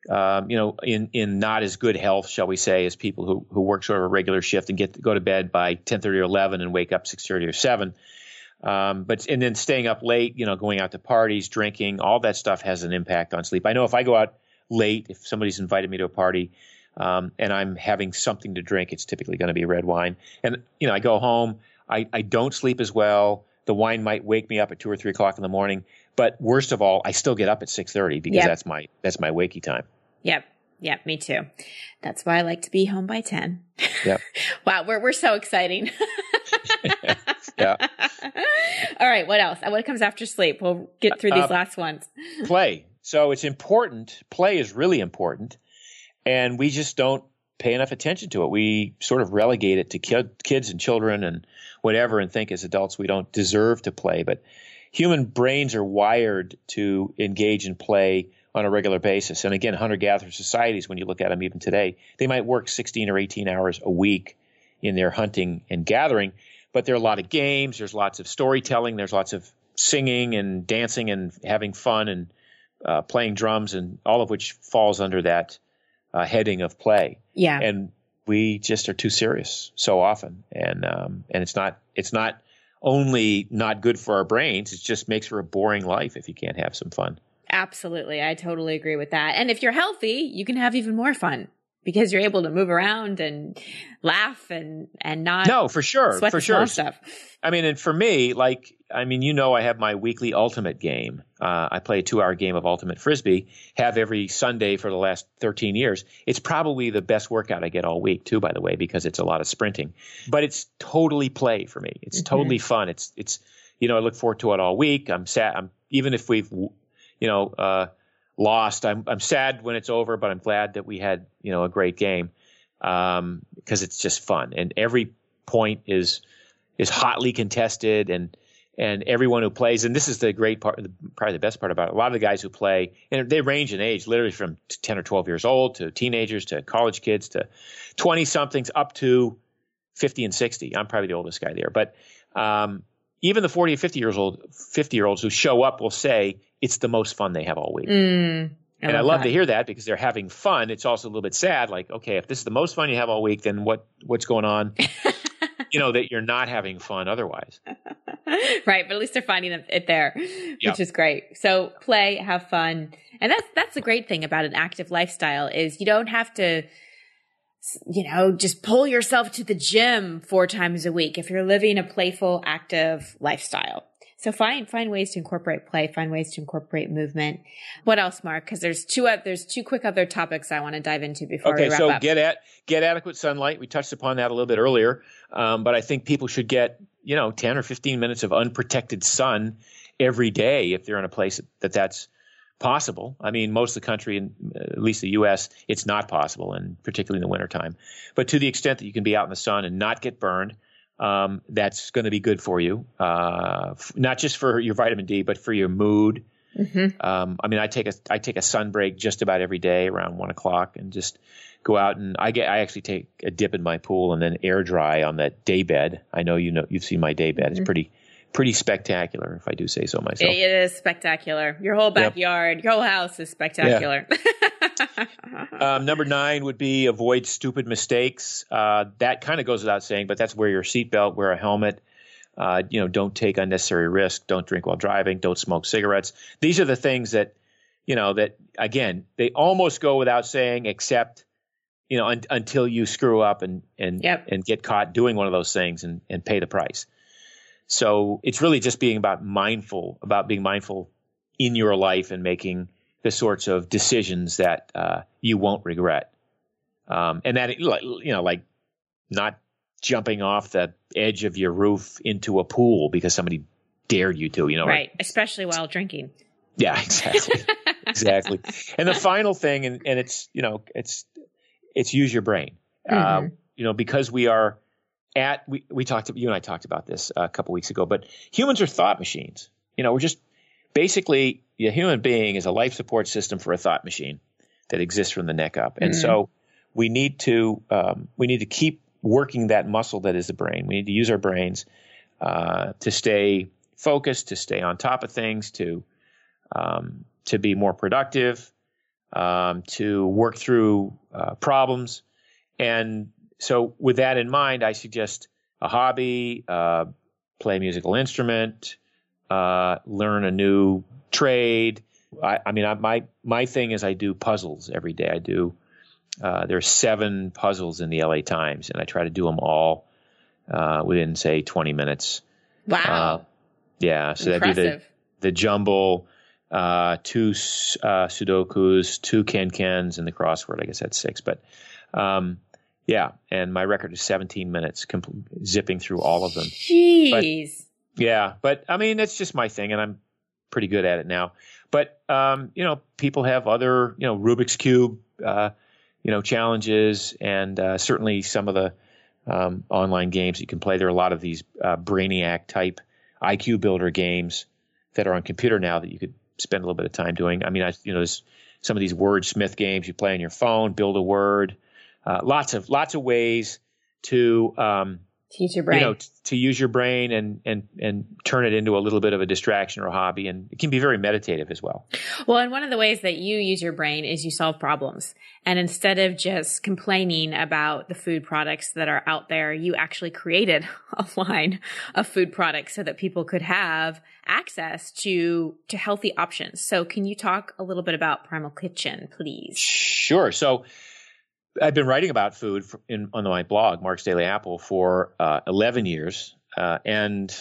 um, you know, in, in not as good health, shall we say, as people who, who work sort of a regular shift and get go to bed by 10:30 or 11 and wake up 6:30 or 7. Um, but and then staying up late, you know, going out to parties, drinking, all that stuff has an impact on sleep. I know if I go out late, if somebody's invited me to a party, um, and I'm having something to drink, it's typically going to be red wine. And you know, I go home, I, I don't sleep as well. The wine might wake me up at two or three o'clock in the morning. But worst of all, I still get up at six thirty because yep. that's my that's my wakey time. Yep. Yep, me too. That's why I like to be home by 10. Yep. wow, we're, we're so exciting. yeah. All right, what else? What comes after sleep? We'll get through these uh, last ones. play. So it's important. Play is really important. And we just don't pay enough attention to it. We sort of relegate it to kid, kids and children and whatever and think as adults we don't deserve to play. But human brains are wired to engage in play on a regular basis. And again, hunter gatherer societies, when you look at them even today, they might work 16 or 18 hours a week in their hunting and gathering. But there are a lot of games, there's lots of storytelling, there's lots of singing and dancing and having fun and uh, playing drums, and all of which falls under that uh, heading of play. Yeah. And we just are too serious so often, and um, and it's not it's not only not good for our brains, it just makes for a boring life if you can't have some fun. Absolutely. I totally agree with that. And if you're healthy, you can have even more fun because you're able to move around and laugh and and not no for sure for sure stuff. I mean, and for me, like I mean, you know, I have my weekly ultimate game. Uh, I play a two-hour game of ultimate frisbee. Have every Sunday for the last 13 years. It's probably the best workout I get all week, too. By the way, because it's a lot of sprinting, but it's totally play for me. It's mm-hmm. totally fun. It's it's you know, I look forward to it all week. I'm sad. I'm even if we've you know. Uh, lost. I'm I'm sad when it's over, but I'm glad that we had you know a great game because um, it's just fun and every point is is hotly contested and and everyone who plays and this is the great part probably the best part about it a lot of the guys who play and they range in age literally from 10 or 12 years old to teenagers to college kids to 20 somethings up to 50 and 60 i'm probably the oldest guy there but um, even the 40 and 50 years old 50 year olds who show up will say it's the most fun they have all week. Mm, I and I love that. to hear that because they're having fun. It's also a little bit sad. Like, okay, if this is the most fun you have all week, then what what's going on? you know that you're not having fun otherwise. right, but at least they're finding it there, which is great. So play, have fun, and that's that's the great thing about an active lifestyle is you don't have to you know, just pull yourself to the gym four times a week if you're living a playful, active lifestyle. So find find ways to incorporate play, find ways to incorporate movement. What else, Mark? Because there's two there's two quick other topics I want to dive into before okay, we wrap so up. get at get adequate sunlight. We touched upon that a little bit earlier, um, but I think people should get you know 10 or 15 minutes of unprotected sun every day if they're in a place that that's possible. I mean, most of the country, and at least the U.S., it's not possible, and particularly in the wintertime. But to the extent that you can be out in the sun and not get burned, um, that's going to be good for you, uh, f- not just for your vitamin D, but for your mood. Mm-hmm. Um, I mean, I take a I take a sun break just about every day around one o'clock, and just go out and I get I actually take a dip in my pool and then air dry on that day bed. I know you know you've seen my day bed; Mm-hmm. it's pretty pretty spectacular, if I do say so myself. It is spectacular. Your whole backyard, your whole house is spectacular. Um, number nine would be avoid stupid mistakes. Uh, that kind of goes without saying, but that's wear your seatbelt, wear a helmet. Uh, you know, don't take unnecessary risk. Don't drink while driving. Don't smoke cigarettes. These are the things that, you know, that again they almost go without saying, except, you know, un- until you screw up and and Yep. and get caught doing one of those things and and pay the price. So it's really just being about mindful about being mindful in your life and making the sorts of decisions that uh, you won't regret. Um, and that, you know, like not jumping off the edge of your roof into a pool because somebody dared you to, you know. right. Especially while drinking. Yeah, exactly. exactly. And the final thing, and, and it's, you know, it's, it's use your brain. Uh, Mhm. you know, because we are at, we, we talked, you and I talked about this a couple weeks ago, but humans are thought machines. You know, we're just basically a human being is a life support system for a thought machine that exists from the neck up. And Mhm. so we need to, um, we need to keep working that muscle that is the brain. We need to use our brains, uh, to stay focused, to stay on top of things, to, um, to be more productive, um, to work through uh, problems. And so, with that in mind, I suggest a hobby, uh, play a musical instrument, uh, learn a new trade. I, I mean, I, my my thing is I do puzzles every day. I do. Uh, are seven puzzles in the LA Times, and I try to do them all uh, within, say, 20 minutes. Wow. Uh, yeah, so that'd be the the jumble, uh, two uh, Sudokus, two KenKens, and the crossword. I guess that's six. But um, yeah, and my record is 17 minutes, zipping through all of them. Jeez. Yeah, but I mean, it's just my thing, and I'm pretty good at it now. But um, you know, people have other, you know, Rubik's cube, uh, you know, challenges, and uh, certainly some of the um, online games you can play. There are a lot of these uh, Brainiac type IQ builder games that are on computer now that you could spend a little bit of time doing. I mean, I, you know, there's some of these wordsmith games you play on your phone, build a word. Uh, lots of lots of ways to um, Teach your brain. you know, t- to use your brain and and and turn it into a little bit of a distraction or a hobby, and it can be very meditative as well. Well, and one of the ways that you use your brain is you solve problems. And instead of just complaining about the food products that are out there, you actually created a line of food products so that people could have access to to healthy options. So, can you talk a little bit about Primal Kitchen, please? Sure. So I've been writing about food in, on my blog, Mark's Daily Apple, for uh, 11 years, uh, and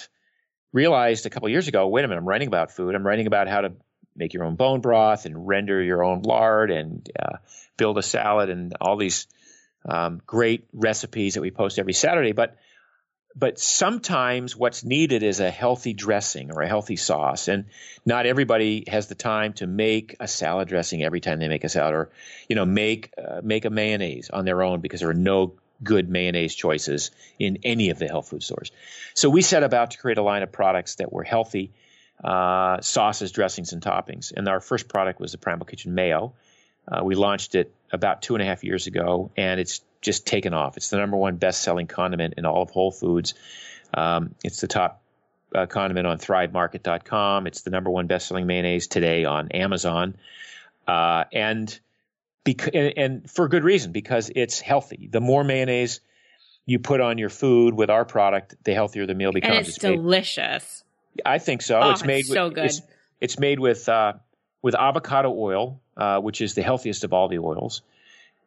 realized a couple years ago, wait a minute, I'm writing about food. I'm writing about how to make your own bone broth and render your own lard and uh, build a salad and all these um, great recipes that we post every Saturday. But but sometimes what's needed is a healthy dressing or a healthy sauce, and not everybody has the time to make a salad dressing every time they make a salad, or you know make uh, make a mayonnaise on their own because there are no good mayonnaise choices in any of the health food stores. So we set about to create a line of products that were healthy uh, sauces, dressings, and toppings. And our first product was the Primal Kitchen Mayo. Uh, we launched it about two and a half years ago, and it's just taken off. It's the number one best-selling condiment in all of Whole Foods. Um, it's the top uh, condiment on ThriveMarket.com. It's the number one best-selling mayonnaise today on Amazon, uh, and, bec- and and for good reason because it's healthy. The more mayonnaise you put on your food with our product, the healthier the meal becomes. And it's made- delicious. I think so. Oh, it's made it's so with, good. It's, it's made with uh, with avocado oil, uh, which is the healthiest of all the oils.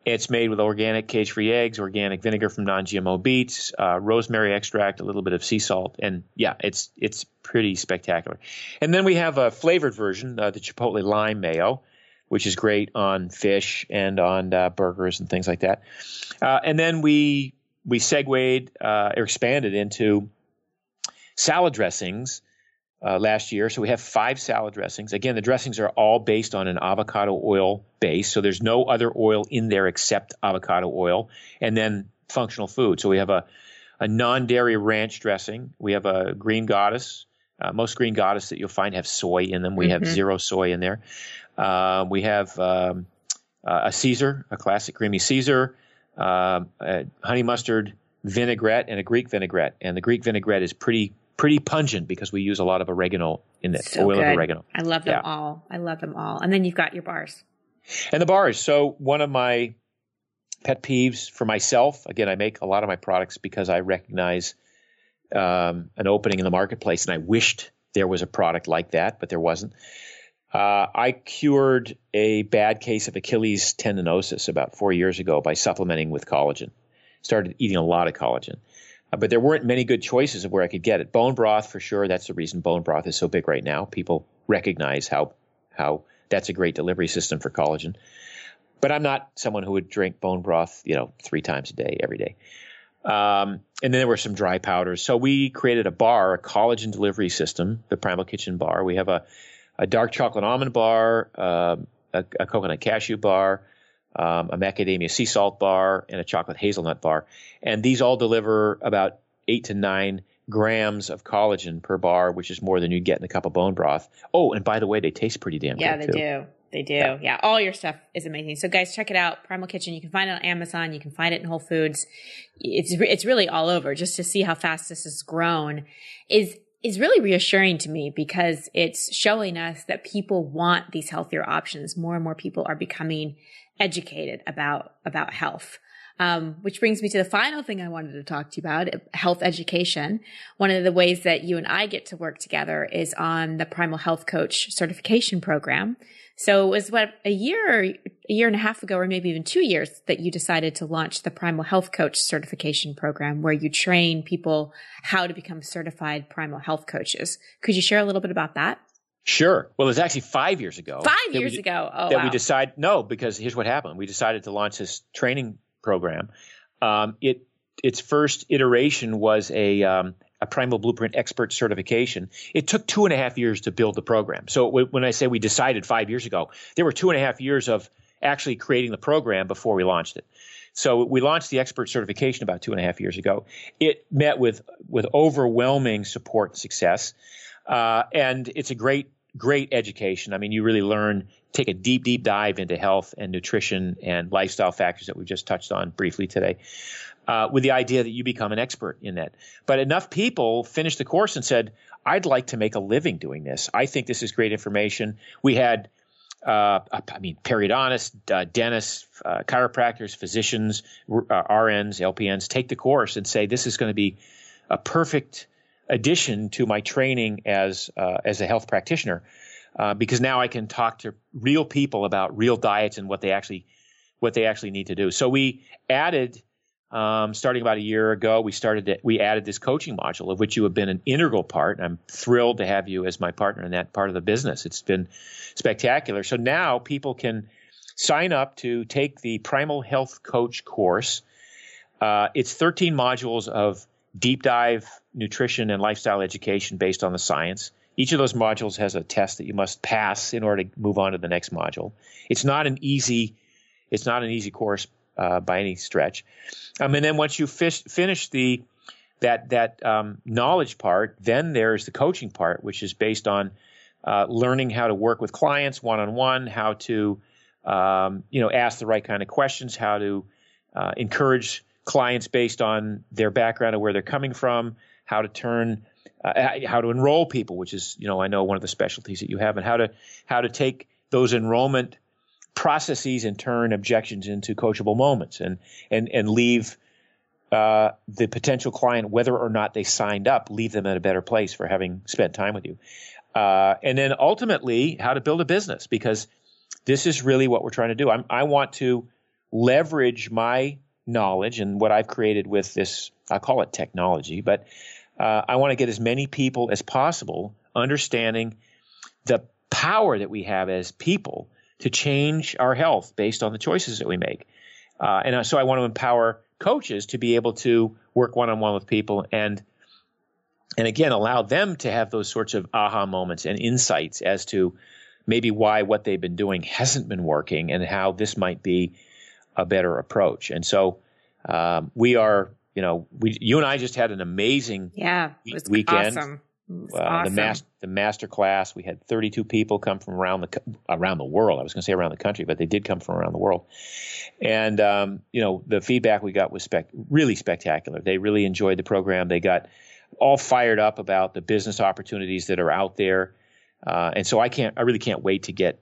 It's made with organic cage-free eggs, organic vinegar from non-GMO beets, uh, rosemary extract, a little bit of sea salt, and yeah, it's it's pretty spectacular. And then we have a flavored version, uh, the chipotle lime mayo, which is great on fish and on uh, burgers and things like that. Uh, and then we we segued uh, or expanded into salad dressings uh, last year. So we have five salad dressings. Again, the dressings are all based on an avocado oil base. So there's no other oil in there except avocado oil. And then functional food. So we have a, a non dairy ranch dressing. We have a green goddess. Uh, most green goddess that you'll find have soy in them. We mm-hmm. have zero soy in there. Uh, we have um, uh, a Caesar, a classic creamy Caesar, a honey mustard vinaigrette, and a Greek vinaigrette. And the Greek vinaigrette is pretty pretty pungent because we use a lot of oregano in it, so oil good. of oregano. I love them yeah. all. I love them all. And then you've got your bars. And the bars. So one of my pet peeves for myself, again, I make a lot of my products because I recognize um, an opening in the marketplace, and I wished there was a product like that, but there wasn't. Uh, I cured a bad case of Achilles tendinosis about four years ago by supplementing with collagen. Started eating a lot of collagen. Uh, but there weren't many good choices of where I could get it. Bone broth, for sure. That's the reason bone broth is so big right now. People recognize how how that's a great delivery system for collagen. But I'm not someone who would drink bone broth, you know, three times a day, every day. Um, and then there were some dry powders. So we created a bar, a collagen delivery system, the Primal Kitchen bar. We have a, a dark chocolate almond bar, uh, a, a coconut cashew bar, um, a macadamia sea salt bar, and a chocolate hazelnut bar. And these all deliver about eight to nine grams of collagen per bar, which is more than you'd get in a cup of bone broth. Oh, and by the way, they taste pretty damn yeah, good. Yeah, they do. They do. Yeah. yeah. All your stuff is amazing. So guys, check it out. Primal Kitchen. You can find it on Amazon. You can find it in Whole Foods. It's, it's really all over just to see how fast this has grown is, is really reassuring to me because it's showing us that people want these healthier options. More and more people are becoming educated about about health. Um, which brings me to the final thing I wanted to talk to you about health education. One of the ways that you and I get to work together is on the Primal Health Coach certification program. So it was what a year, a year and a half ago, or maybe even two years that you decided to launch the Primal Health Coach certification program where you train people how to become certified primal health coaches. Could you share a little bit about that? Sure. Well, it was actually five years ago. Five years we, ago. Oh, that wow. we decided no, because here's what happened. We decided to launch this training program. Um, it its first iteration was a um, a Primal Blueprint Expert certification. It took two and a half years to build the program. So when I say we decided five years ago, there were two and a half years of actually creating the program before we launched it. So we launched the expert certification about two and a half years ago. It met with with overwhelming support and success. Uh, and it's a great, great education. I mean, you really learn, take a deep, deep dive into health and nutrition and lifestyle factors that we just touched on briefly today. Uh, with the idea that you become an expert in that. But enough people finished the course and said, I'd like to make a living doing this. I think this is great information. We had, uh, I mean, periodontists, uh, dentists, uh, chiropractors, physicians, uh, RNs, LPNs take the course and say, this is going to be a perfect addition to my training as uh, as a health practitioner, because now I can talk to real people about real diets and what they actually what they actually need to do. So we added. Um, starting about a year ago, we started to, we added this coaching module of which you have been an integral part. And I'm thrilled to have you as my partner in that part of the business. It's been spectacular. So now people can sign up to take the Primal Health Coach course. Uh, it's 13 modules of deep dive nutrition and lifestyle education based on the science. Each of those modules has a test that you must pass in order to move on to the next module. It's not an easy, it's not an easy course uh, by any stretch. Um, and then once you fish, finish the that that um, knowledge part, then there's the coaching part, which is based on uh, learning how to work with clients one on one, how to um, you know ask the right kind of questions, how to uh, encourage clients based on their background and where they're coming from, how to turn, uh, how to enroll people, which is, you know, I know one of the specialties that you have, and how to how to take those enrollment processes and turn objections into coachable moments, and and and leave uh, the potential client, whether or not they signed up, leave them in a better place for having spent time with you, uh, and then ultimately how to build a business because this is really what we're trying to do. I'm, I want to leverage my knowledge and what I've created with this, I call it technology, but uh, I want to get as many people as possible understanding the power that we have as people to change our health based on the choices that we make. Uh, and so I want to empower coaches to be able to work one on one with people and and again allow them to have those sorts of aha moments and insights as to maybe why what they've been doing hasn't been working and how this might be a better approach. And so um, we are, you know, we you and I just had an amazing yeah weekend. Awesome. Uh, awesome. The, mas- the master class, we had 32 people come from around the around the world. I was going to say around the country, but they did come from around the world. And um, you know, the feedback we got was spec- really spectacular. They really enjoyed the program. They got all fired up about the business opportunities that are out there. Uh, and so I can't, I really can't wait to get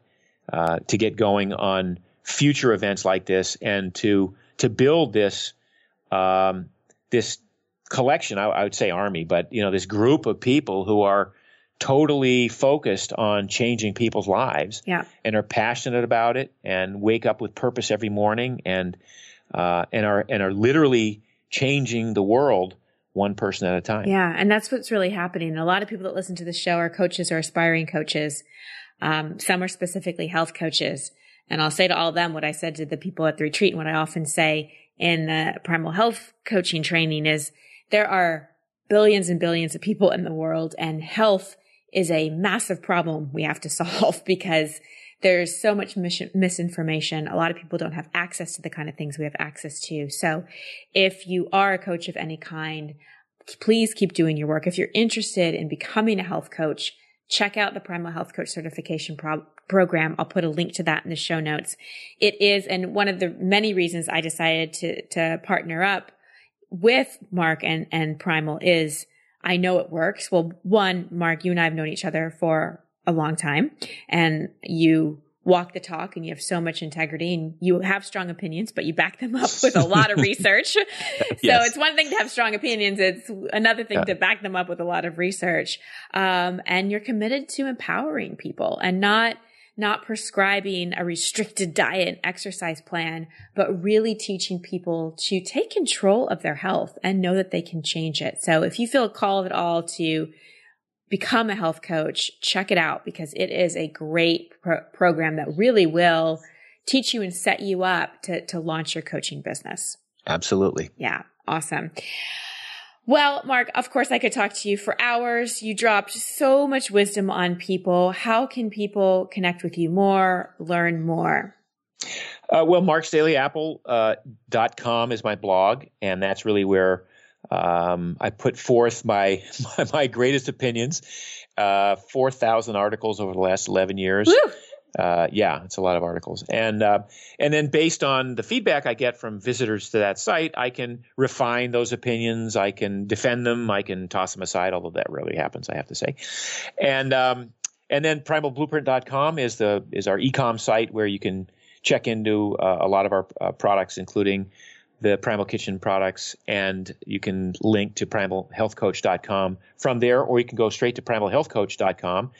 uh, to get going on future events like this and to to build this um, this collection. I, I would say army, but you know this group of people who are totally focused on changing people's lives yeah. and are passionate about it and wake up with purpose every morning and uh, and are and are literally changing the world one person at a time. Yeah, and that's what's really happening. A lot of people that listen to the show are coaches or aspiring coaches. Um, some are specifically health coaches. And I'll say to all of them what I said to the people at the retreat and what I often say in the primal health coaching training is there are billions and billions of people in the world and health is a massive problem we have to solve because there's so much mis- misinformation. A lot of people don't have access to the kind of things we have access to. So if you are a coach of any kind, please keep doing your work. If you're interested in becoming a health coach, check out the Primal Health Coach Certification pro- Program. I'll put a link to that in the show notes. It is, and one of the many reasons I decided to, to partner up with Mark and, and Primal is I know it works. Well, one, Mark, you and I have known each other for a long time and you walk the talk and you have so much integrity and you have strong opinions, but you back them up with a lot of research. so it's one thing to have strong opinions. It's another thing yeah. to back them up with a lot of research. Um, and you're committed to empowering people and not, not prescribing a restricted diet and exercise plan, but really teaching people to take control of their health and know that they can change it. So if you feel called at all to become a health coach, check it out because it is a great pro- program that really will teach you and set you up to, to launch your coaching business. Absolutely. Yeah. Awesome. Well, Mark, of course I could talk to you for hours. You dropped so much wisdom on people. How can people connect with you more, learn more? Uh, well, marksdailyapple.com uh, is my blog, and that's really where um, I put forth my my, my greatest opinions. Uh, Four thousand articles over the last eleven years. Uh, yeah, it's a lot of articles, and uh, and then based on the feedback I get from visitors to that site, I can refine those opinions. I can defend them. I can toss them aside, although that rarely happens, I have to say. And um, and then primalblueprint.com is the is our ecom site where you can check into uh, a lot of our uh, products, including the Primal Kitchen products, and you can link to primalhealthcoach.com from there, or you can go straight to primalhealthcoach.com.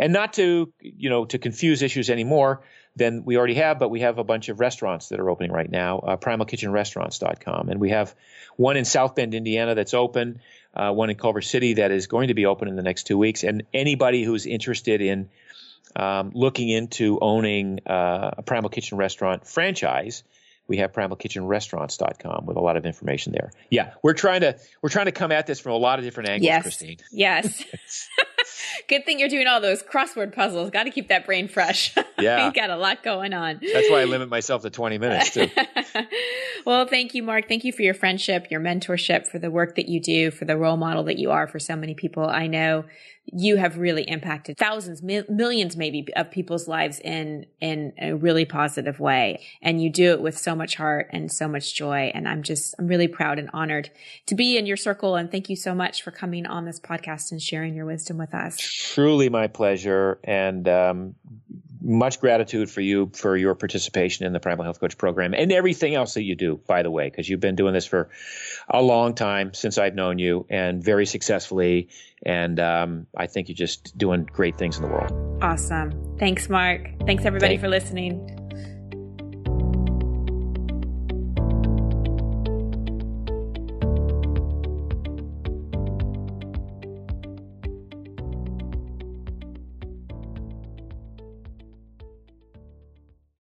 And not to, you know, to confuse issues anymore than we already have, but we have a bunch of restaurants that are opening right now, uh, primalkitchenrestaurants.com. And we have one in South Bend, Indiana that's open, uh, one in Culver City that is going to be open in the next two weeks. And anybody who's interested in um, looking into owning uh, a Primal Kitchen restaurant franchise – we have primalkitchenrestaurants.com with a lot of information there. Yeah, we're trying to we're trying to come at this from a lot of different angles, yes. Christine. Yes. Good thing you're doing all those crossword puzzles. Got to keep that brain fresh. Yeah. you got a lot going on. That's why I limit myself to 20 minutes too. well, thank you, Mark. Thank you for your friendship, your mentorship, for the work that you do, for the role model that you are for so many people. I know you have really impacted thousands, mi- millions maybe of people's lives in, in a really positive way. And you do it with so much heart and so much joy. And I'm just, I'm really proud and honored to be in your circle. And thank you so much for coming on this podcast and sharing your wisdom with us. Truly my pleasure. And, um, much gratitude for you for your participation in the Primal Health Coach program and everything else that you do, by the way, because you've been doing this for a long time since I've known you and very successfully. And um, I think you're just doing great things in the world. Awesome. Thanks, Mark. Thanks, everybody, for listening.